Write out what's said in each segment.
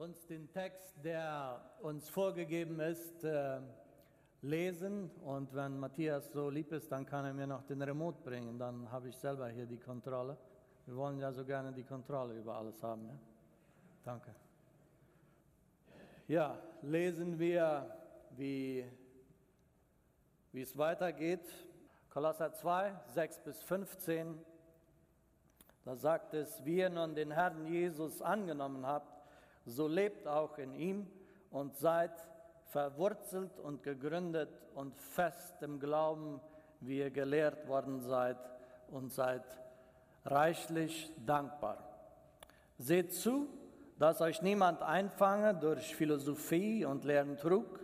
uns den Text, der uns vorgegeben ist, äh, lesen. Und wenn Matthias so lieb ist, dann kann er mir noch den Remote bringen. Dann habe ich selber hier die Kontrolle. Wir wollen ja so gerne die Kontrolle über alles haben. Ja? Danke. Ja, lesen wir, wie, wie es weitergeht. Kolosser 2, 6 bis 15. Da sagt es, wie ihr nun den Herrn Jesus angenommen habt, so lebt auch in ihm und seid verwurzelt und gegründet und fest im Glauben, wie ihr gelehrt worden seid und seid reichlich dankbar. Seht zu, dass euch niemand einfange durch Philosophie und leeren Trug,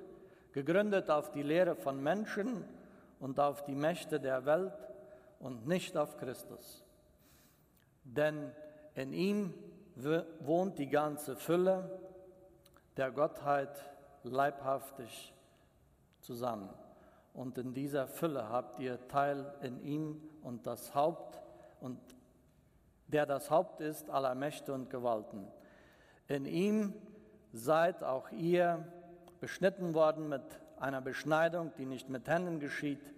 gegründet auf die Lehre von Menschen und auf die Mächte der Welt und nicht auf Christus. Denn in ihm wohnt die ganze Fülle der Gottheit leibhaftig zusammen. Und in dieser Fülle habt ihr Teil in ihm und das Haupt und der das Haupt ist aller Mächte und Gewalten. In ihm seid auch ihr beschnitten worden mit einer Beschneidung, die nicht mit Händen geschieht,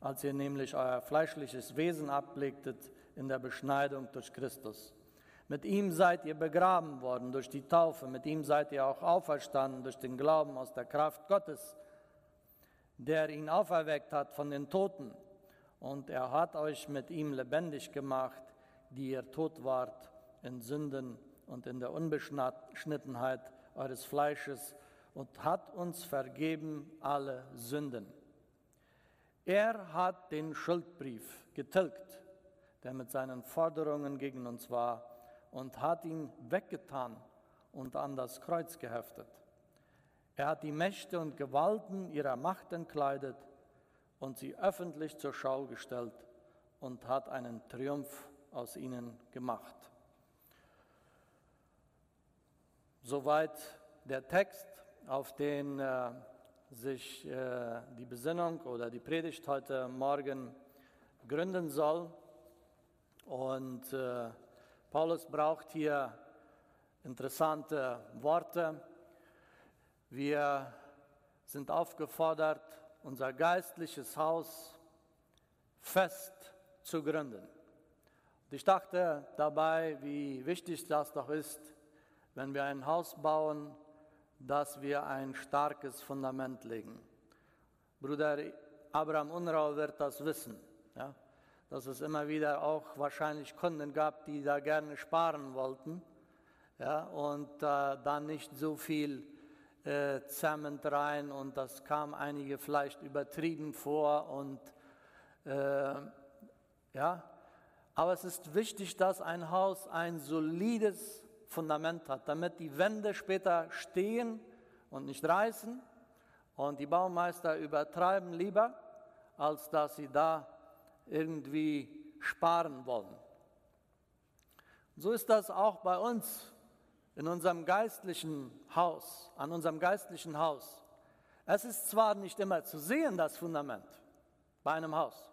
als ihr nämlich euer fleischliches Wesen ablegtet in der Beschneidung durch Christus mit ihm seid ihr begraben worden durch die Taufe, mit ihm seid ihr auch auferstanden durch den Glauben aus der Kraft Gottes, der ihn auferweckt hat von den Toten. Und er hat euch mit ihm lebendig gemacht, die ihr tot wart in Sünden und in der Unbeschnittenheit eures Fleisches und hat uns vergeben alle Sünden. Er hat den Schuldbrief getilgt, der mit seinen Forderungen gegen uns war und hat ihn weggetan und an das Kreuz geheftet. Er hat die Mächte und Gewalten ihrer Macht entkleidet und sie öffentlich zur Schau gestellt und hat einen Triumph aus ihnen gemacht. Soweit der Text, auf den äh, sich äh, die Besinnung oder die Predigt heute Morgen gründen soll. Und äh, Paulus braucht hier interessante Worte. Wir sind aufgefordert, unser geistliches Haus fest zu gründen. Und ich dachte dabei, wie wichtig das doch ist, wenn wir ein Haus bauen, dass wir ein starkes Fundament legen. Bruder Abraham Unrau wird das wissen. Ja? Dass es immer wieder auch wahrscheinlich Kunden gab, die da gerne sparen wollten ja, und äh, dann nicht so viel äh, Zement rein und das kam einige vielleicht übertrieben vor und äh, ja, aber es ist wichtig, dass ein Haus ein solides Fundament hat, damit die Wände später stehen und nicht reißen und die Baumeister übertreiben lieber, als dass sie da irgendwie sparen wollen. So ist das auch bei uns in unserem geistlichen Haus, an unserem geistlichen Haus. Es ist zwar nicht immer zu sehen, das Fundament bei einem Haus.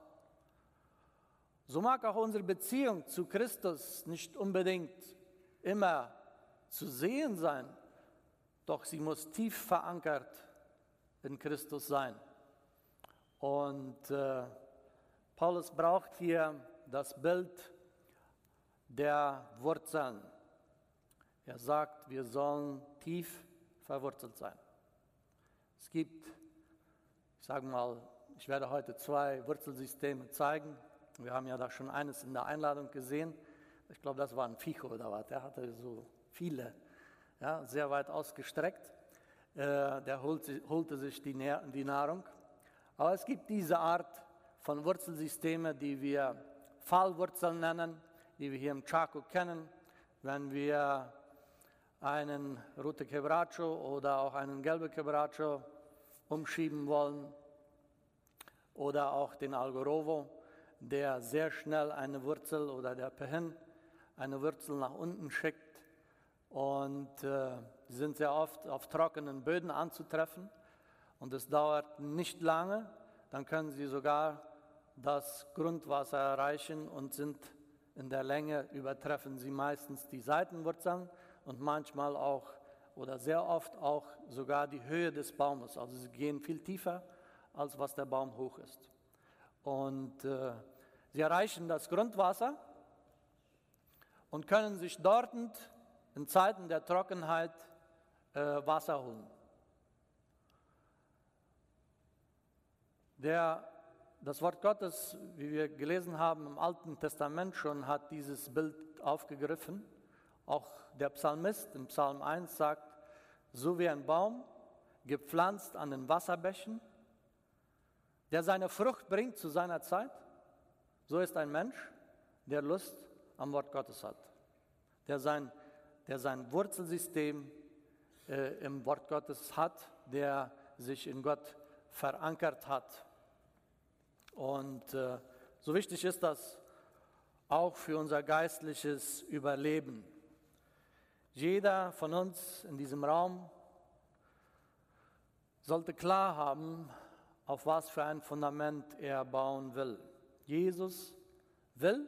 So mag auch unsere Beziehung zu Christus nicht unbedingt immer zu sehen sein, doch sie muss tief verankert in Christus sein. Und äh, Paulus braucht hier das Bild der Wurzeln. Er sagt, wir sollen tief verwurzelt sein. Es gibt, ich sage mal, ich werde heute zwei Wurzelsysteme zeigen. Wir haben ja da schon eines in der Einladung gesehen. Ich glaube, das war ein Ficho oder was. Der hatte so viele, ja, sehr weit ausgestreckt. Äh, der holte, holte sich die, die Nahrung. Aber es gibt diese Art von Wurzelsystemen, die wir Fallwurzeln nennen, die wir hier im Chaco kennen. Wenn wir einen Rote Quebracho oder auch einen Gelbe Quebracho umschieben wollen oder auch den Algorovo, der sehr schnell eine Wurzel oder der Pehin eine Wurzel nach unten schickt und äh, sind sehr oft auf trockenen Böden anzutreffen und es dauert nicht lange, dann können sie sogar das Grundwasser erreichen und sind in der Länge, übertreffen sie meistens die Seitenwurzeln und manchmal auch oder sehr oft auch sogar die Höhe des Baumes. Also sie gehen viel tiefer, als was der Baum hoch ist. Und äh, sie erreichen das Grundwasser und können sich dort in Zeiten der Trockenheit äh, Wasser holen. Der, das Wort Gottes, wie wir gelesen haben im Alten Testament schon, hat dieses Bild aufgegriffen. Auch der Psalmist im Psalm 1 sagt, so wie ein Baum, gepflanzt an den Wasserbächen, der seine Frucht bringt zu seiner Zeit, so ist ein Mensch, der Lust am Wort Gottes hat, der sein, der sein Wurzelsystem äh, im Wort Gottes hat, der sich in Gott verankert hat. Und äh, so wichtig ist das auch für unser geistliches Überleben. Jeder von uns in diesem Raum sollte klar haben, auf was für ein Fundament er bauen will. Jesus will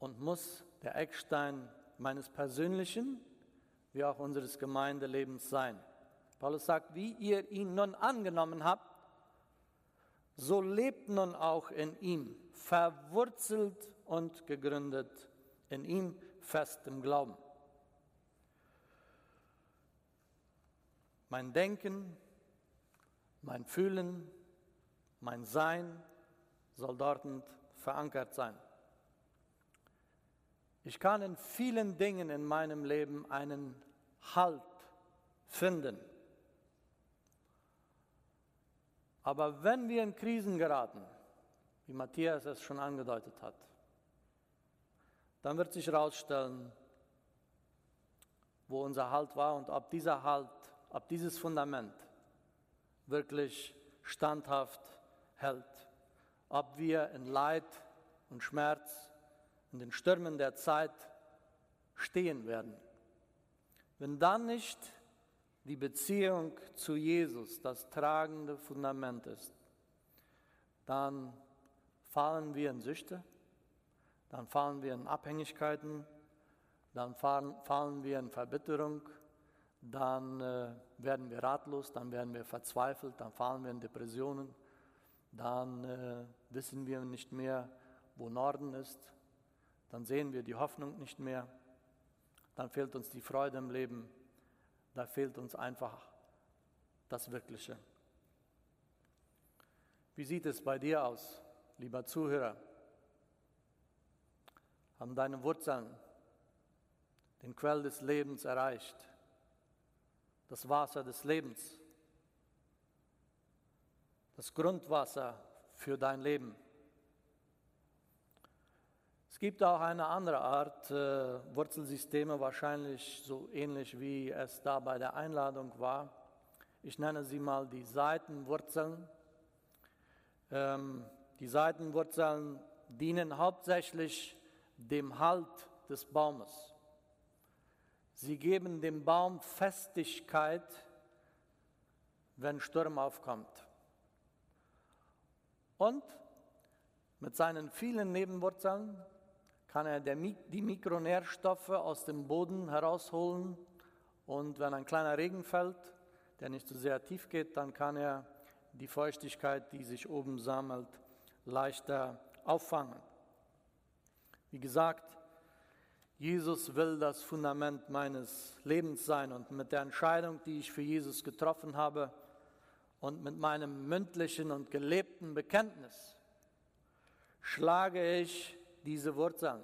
und muss der Eckstein meines persönlichen wie auch unseres Gemeindelebens sein. Paulus sagt, wie ihr ihn nun angenommen habt, so lebt nun auch in ihm, verwurzelt und gegründet in ihm fest im Glauben. Mein Denken, mein Fühlen, mein Sein soll dort verankert sein. Ich kann in vielen Dingen in meinem Leben einen Halt finden. Aber wenn wir in Krisen geraten, wie Matthias es schon angedeutet hat, dann wird sich herausstellen, wo unser Halt war und ob dieser Halt, ob dieses Fundament wirklich standhaft hält. Ob wir in Leid und Schmerz, in den Stürmen der Zeit stehen werden. Wenn dann nicht die Beziehung zu Jesus das tragende Fundament ist, dann fallen wir in Süchte, dann fallen wir in Abhängigkeiten, dann fallen, fallen wir in Verbitterung, dann äh, werden wir ratlos, dann werden wir verzweifelt, dann fallen wir in Depressionen, dann äh, wissen wir nicht mehr, wo Norden ist, dann sehen wir die Hoffnung nicht mehr, dann fehlt uns die Freude im Leben, da fehlt uns einfach das Wirkliche. Wie sieht es bei dir aus, lieber Zuhörer? Haben deine Wurzeln den Quell des Lebens erreicht? das Wasser des Lebens, das Grundwasser für dein Leben. Es gibt auch eine andere Art äh, Wurzelsysteme, wahrscheinlich so ähnlich wie es da bei der Einladung war. Ich nenne sie mal die Seitenwurzeln. Ähm, die Seitenwurzeln dienen hauptsächlich dem Halt des Baumes. Sie geben dem Baum Festigkeit, wenn Sturm aufkommt. Und mit seinen vielen Nebenwurzeln kann er die Mikronährstoffe aus dem Boden herausholen. Und wenn ein kleiner Regen fällt, der nicht so sehr tief geht, dann kann er die Feuchtigkeit, die sich oben sammelt, leichter auffangen. Wie gesagt, Jesus will das Fundament meines Lebens sein und mit der Entscheidung, die ich für Jesus getroffen habe und mit meinem mündlichen und gelebten Bekenntnis schlage ich diese Wurzeln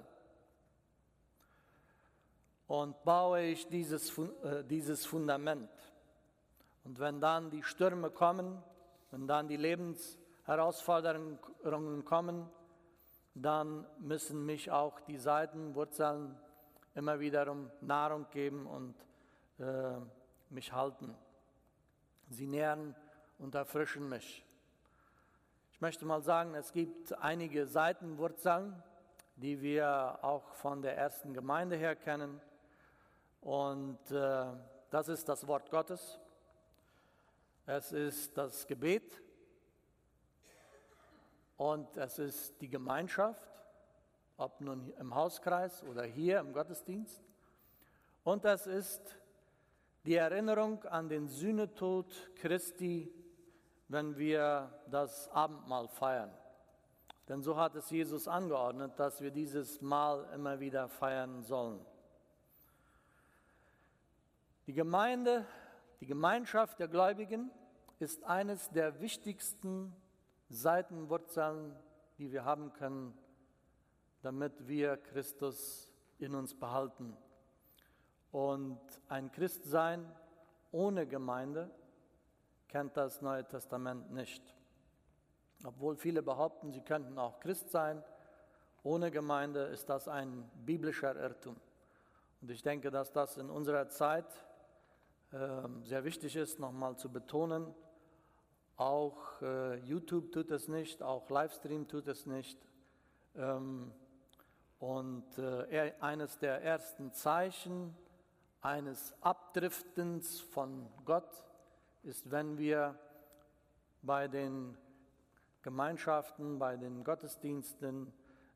und baue ich dieses, äh, dieses Fundament. Und wenn dann die Stürme kommen, wenn dann die Lebensherausforderungen kommen, dann müssen mich auch die Seitenwurzeln immer wiederum Nahrung geben und äh, mich halten. Sie nähren und erfrischen mich. Ich möchte mal sagen, es gibt einige Seitenwurzeln, die wir auch von der ersten Gemeinde her kennen. Und äh, das ist das Wort Gottes. Es ist das Gebet. Und es ist die Gemeinschaft ob nun im Hauskreis oder hier im Gottesdienst. Und das ist die Erinnerung an den Sühnetod Christi, wenn wir das Abendmahl feiern. Denn so hat es Jesus angeordnet, dass wir dieses Mahl immer wieder feiern sollen. Die Gemeinde, die Gemeinschaft der Gläubigen ist eines der wichtigsten Seitenwurzeln, die wir haben können, damit wir Christus in uns behalten. Und ein Christsein ohne Gemeinde kennt das Neue Testament nicht. Obwohl viele behaupten, sie könnten auch Christ sein, ohne Gemeinde ist das ein biblischer Irrtum. Und ich denke, dass das in unserer Zeit äh, sehr wichtig ist, nochmal zu betonen. Auch äh, YouTube tut es nicht, auch Livestream tut es nicht. Ähm, und äh, eines der ersten Zeichen eines Abdriftens von Gott ist, wenn wir bei den Gemeinschaften, bei den Gottesdiensten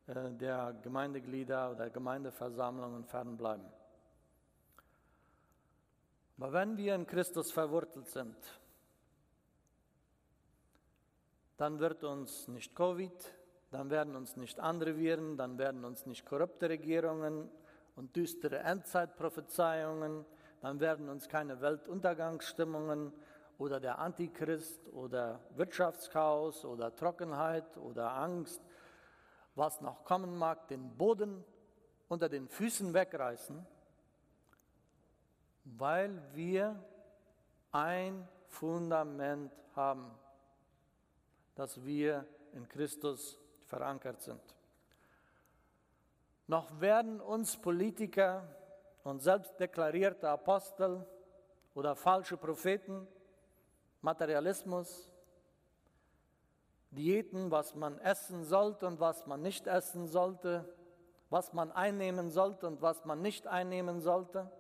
äh, der Gemeindeglieder oder Gemeindeversammlungen fernbleiben. Aber wenn wir in Christus verwurzelt sind, dann wird uns nicht Covid, dann werden uns nicht andere Viren, dann werden uns nicht korrupte Regierungen und düstere Endzeitprophezeiungen, dann werden uns keine Weltuntergangsstimmungen oder der Antichrist oder Wirtschaftschaos oder Trockenheit oder Angst, was noch kommen mag, den Boden unter den Füßen wegreißen, weil wir ein Fundament haben, dass wir in Christus verankert sind. Noch werden uns Politiker und selbstdeklarierte Apostel oder falsche Propheten, Materialismus, Diäten, was man essen sollte und was man nicht essen sollte, was man einnehmen sollte und was man nicht einnehmen sollte,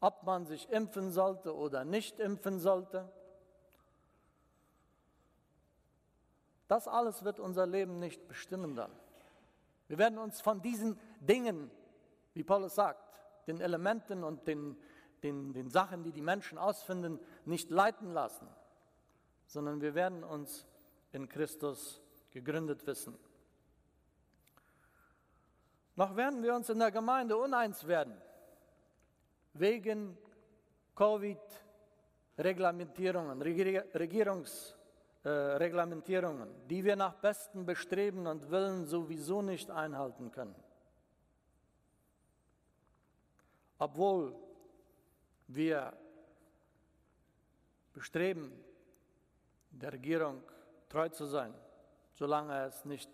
ob man sich impfen sollte oder nicht impfen sollte. Das alles wird unser Leben nicht bestimmen dann. Wir werden uns von diesen Dingen, wie Paulus sagt, den Elementen und den, den, den Sachen, die die Menschen ausfinden, nicht leiten lassen, sondern wir werden uns in Christus gegründet wissen. Noch werden wir uns in der Gemeinde uneins werden, wegen Covid-Reglementierungen, Regierungs- äh, die wir nach bestem Bestreben und Willen sowieso nicht einhalten können. Obwohl wir bestreben, der Regierung treu zu sein, solange es nicht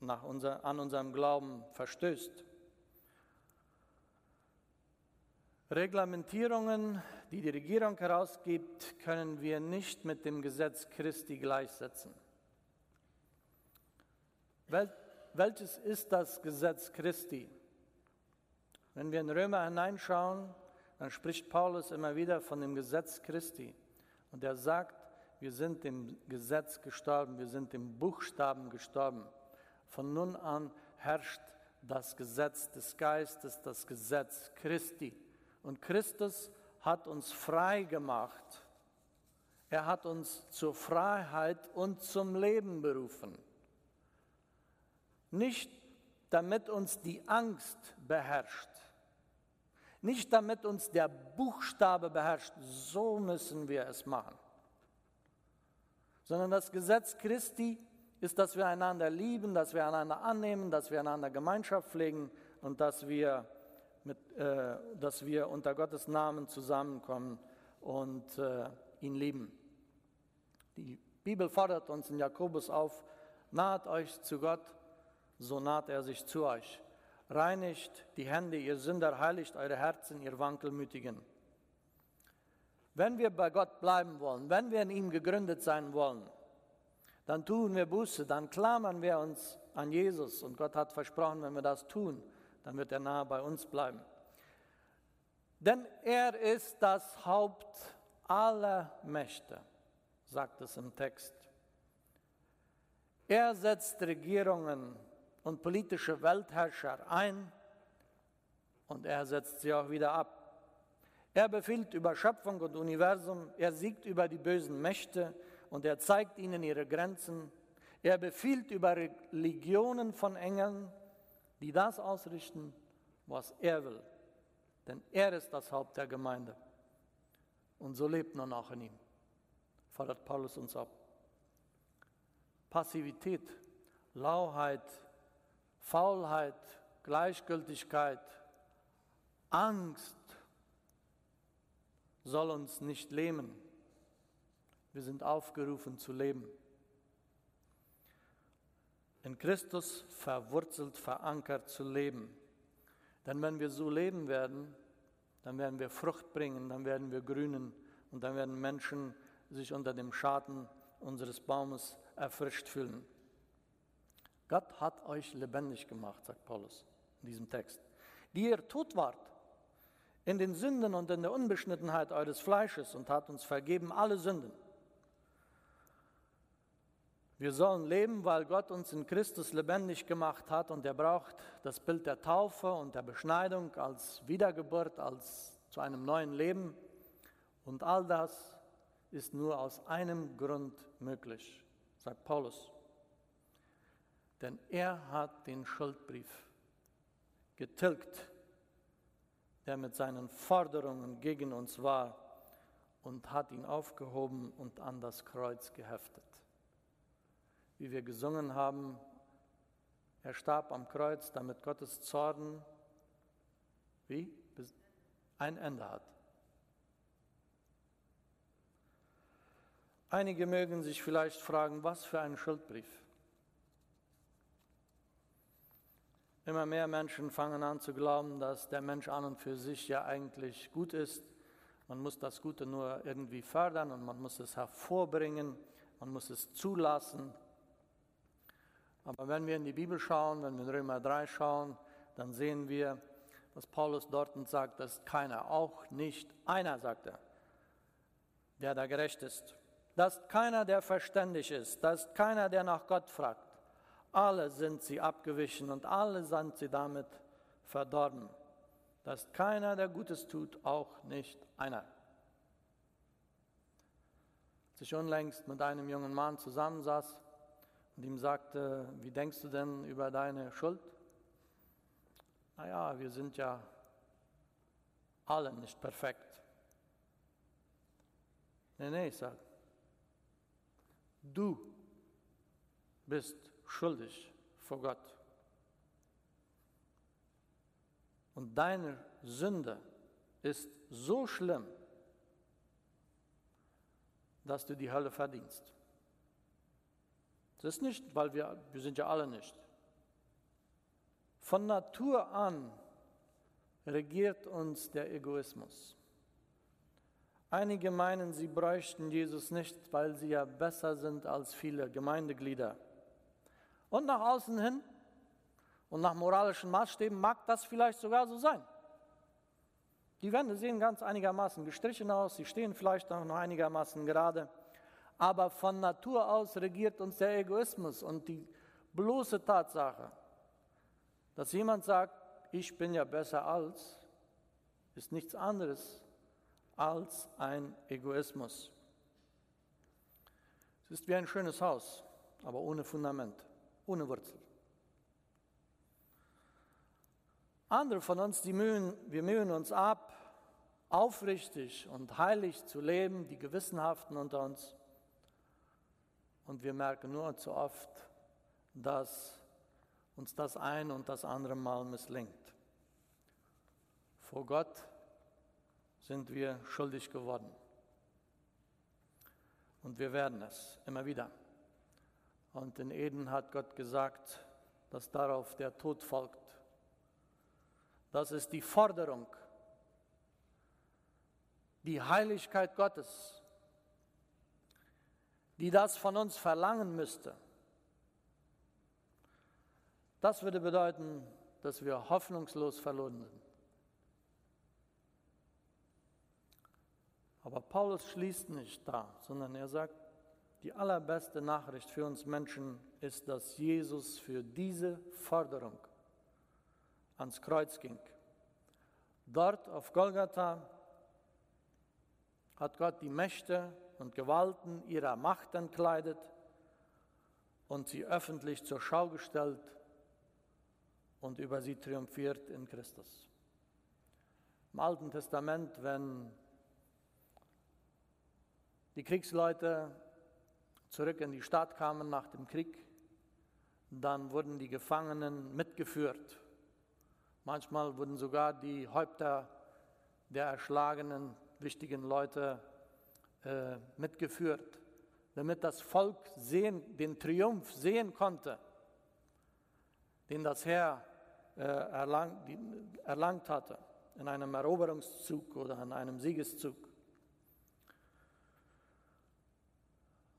nach unser, an unserem Glauben verstößt. Reglementierungen die die Regierung herausgibt, können wir nicht mit dem Gesetz Christi gleichsetzen. Wel welches ist das Gesetz Christi? Wenn wir in Römer hineinschauen, dann spricht Paulus immer wieder von dem Gesetz Christi. Und er sagt, wir sind dem Gesetz gestorben, wir sind dem Buchstaben gestorben. Von nun an herrscht das Gesetz des Geistes, das Gesetz Christi. Und Christus hat uns frei gemacht. Er hat uns zur Freiheit und zum Leben berufen. Nicht damit uns die Angst beherrscht, nicht damit uns der Buchstabe beherrscht, so müssen wir es machen, sondern das Gesetz Christi ist, dass wir einander lieben, dass wir einander annehmen, dass wir einander Gemeinschaft pflegen und dass wir mit, äh, dass wir unter Gottes Namen zusammenkommen und äh, ihn lieben. Die Bibel fordert uns in Jakobus auf, naht euch zu Gott, so naht er sich zu euch. Reinigt die Hände, ihr Sünder, heiligt eure Herzen, ihr Wankelmütigen. Wenn wir bei Gott bleiben wollen, wenn wir in ihm gegründet sein wollen, dann tun wir Buße, dann klammern wir uns an Jesus. Und Gott hat versprochen, wenn wir das tun, dann wird er nahe bei uns bleiben. Denn er ist das Haupt aller Mächte, sagt es im Text. Er setzt Regierungen und politische Weltherrscher ein und er setzt sie auch wieder ab. Er befiehlt über Schöpfung und Universum, er siegt über die bösen Mächte und er zeigt ihnen ihre Grenzen. Er befiehlt über Legionen von Engeln, die das ausrichten, was er will. Denn er ist das Haupt der Gemeinde. Und so lebt nun auch in ihm, fordert Paulus uns ab. Passivität, Lauheit, Faulheit, Gleichgültigkeit, Angst soll uns nicht lähmen. Wir sind aufgerufen zu leben. In Christus verwurzelt, verankert zu leben. Denn wenn wir so leben werden, dann werden wir Frucht bringen, dann werden wir grünen und dann werden Menschen sich unter dem Schatten unseres Baumes erfrischt fühlen. Gott hat euch lebendig gemacht, sagt Paulus in diesem Text, die ihr tot wart in den Sünden und in der Unbeschnittenheit eures Fleisches und hat uns vergeben alle Sünden. Wir sollen leben, weil Gott uns in Christus lebendig gemacht hat und er braucht das Bild der Taufe und der Beschneidung als Wiedergeburt, als zu einem neuen Leben. Und all das ist nur aus einem Grund möglich, sagt Paulus. Denn er hat den Schuldbrief getilgt, der mit seinen Forderungen gegen uns war, und hat ihn aufgehoben und an das Kreuz geheftet wie wir gesungen haben, er starb am Kreuz, damit Gottes Zorn wie ein Ende hat. Einige mögen sich vielleicht fragen, was für ein Schuldbrief. Immer mehr Menschen fangen an zu glauben, dass der Mensch an und für sich ja eigentlich gut ist. Man muss das Gute nur irgendwie fördern und man muss es hervorbringen, man muss es zulassen. Aber wenn wir in die Bibel schauen, wenn wir in Römer 3 schauen, dann sehen wir, was Paulus dort sagt, dass keiner, auch nicht einer, sagt er, der da gerecht ist. Dass keiner, der verständig ist, dass keiner, der nach Gott fragt. Alle sind sie abgewichen und alle sind sie damit verdorben. Dass keiner, der Gutes tut, auch nicht einer. Als ich unlängst mit einem jungen Mann zusammensaß, und ihm sagte, wie denkst du denn über deine Schuld? Naja, wir sind ja alle nicht perfekt. Nee, nee, ich sage, du bist schuldig vor Gott. Und deine Sünde ist so schlimm, dass du die Hölle verdienst. Das ist nicht, weil wir, wir sind ja alle nicht. Von Natur an regiert uns der Egoismus. Einige meinen, sie bräuchten Jesus nicht, weil sie ja besser sind als viele Gemeindeglieder. Und nach außen hin und nach moralischen Maßstäben mag das vielleicht sogar so sein. Die Wände sehen ganz einigermaßen gestrichen aus, sie stehen vielleicht auch noch einigermaßen gerade aber von Natur aus regiert uns der Egoismus und die bloße Tatsache, dass jemand sagt, ich bin ja besser als, ist nichts anderes als ein Egoismus. Es ist wie ein schönes Haus, aber ohne Fundament, ohne Wurzel. Andere von uns, die mühen, wir mühen uns ab, aufrichtig und heilig zu leben, die Gewissenhaften unter uns. Und wir merken nur zu oft, dass uns das ein und das andere Mal misslingt. Vor Gott sind wir schuldig geworden. Und wir werden es immer wieder. Und in Eden hat Gott gesagt, dass darauf der Tod folgt. Das ist die Forderung, die Heiligkeit Gottes die das von uns verlangen müsste. Das würde bedeuten, dass wir hoffnungslos verloren sind. Aber Paulus schließt nicht da, sondern er sagt, die allerbeste Nachricht für uns Menschen ist, dass Jesus für diese Forderung ans Kreuz ging. Dort auf Golgatha hat Gott die Mächte und Gewalten ihrer Macht entkleidet und sie öffentlich zur Schau gestellt und über sie triumphiert in Christus. Im Alten Testament, wenn die Kriegsleute zurück in die Stadt kamen nach dem Krieg, dann wurden die Gefangenen mitgeführt. Manchmal wurden sogar die Häupter der erschlagenen wichtigen Leute äh, mitgeführt, damit das Volk sehen, den Triumph sehen konnte, den das Heer äh, erlang, die, erlangt hatte in einem Eroberungszug oder in einem Siegeszug.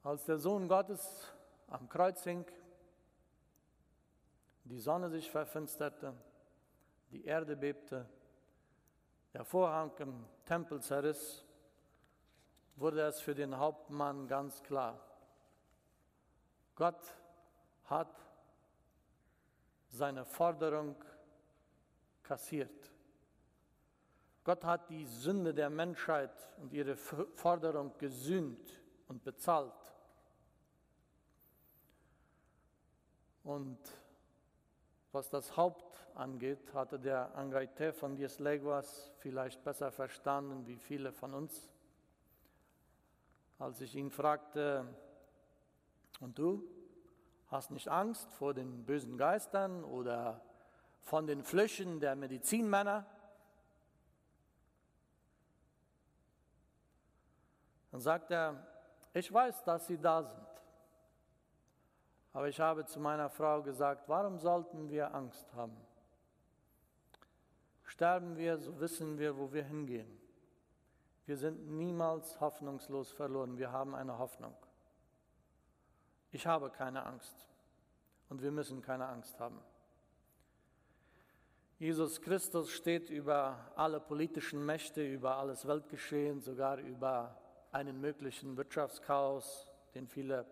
Als der Sohn Gottes am Kreuz hing, die Sonne sich verfinsterte, die Erde bebte, der Vorhang im Tempel zerriss, wurde es für den Hauptmann ganz klar. Gott hat seine Forderung kassiert. Gott hat die Sünde der Menschheit und ihre Forderung gesühnt und bezahlt. Und was das Haupt angeht, hatte der Angaite von Dies Leguas vielleicht besser verstanden wie viele von uns. Als ich ihn fragte, und du hast nicht Angst vor den bösen Geistern oder von den Flüchen der Medizinmänner? Dann sagt er, ich weiß, dass sie da sind. Aber ich habe zu meiner Frau gesagt, warum sollten wir Angst haben? Sterben wir, so wissen wir, wo wir hingehen. Wir sind niemals hoffnungslos verloren. Wir haben eine Hoffnung. Ich habe keine Angst und wir müssen keine Angst haben. Jesus Christus steht über alle politischen Mächte, über alles Weltgeschehen, sogar über einen möglichen Wirtschaftschaos, den viele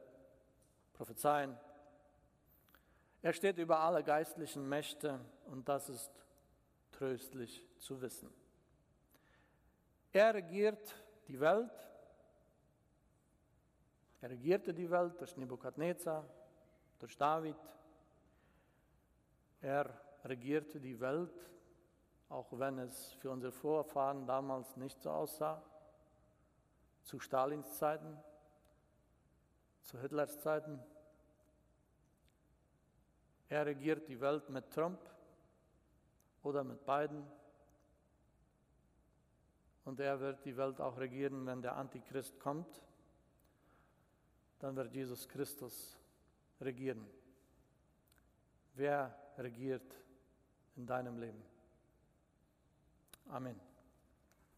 prophezeien. Er steht über alle geistlichen Mächte und das ist tröstlich zu wissen. Er regiert die Welt. Er regierte die Welt durch Nebukadnezar, durch David. Er regierte die Welt, auch wenn es für unsere Vorfahren damals nicht so aussah, zu Stalins Zeiten, zu Hitlers Zeiten. Er regiert die Welt mit Trump oder mit beiden. Und er wird die Welt auch regieren, wenn der Antichrist kommt. Dann wird Jesus Christus regieren. Wer regiert in deinem Leben? Amen.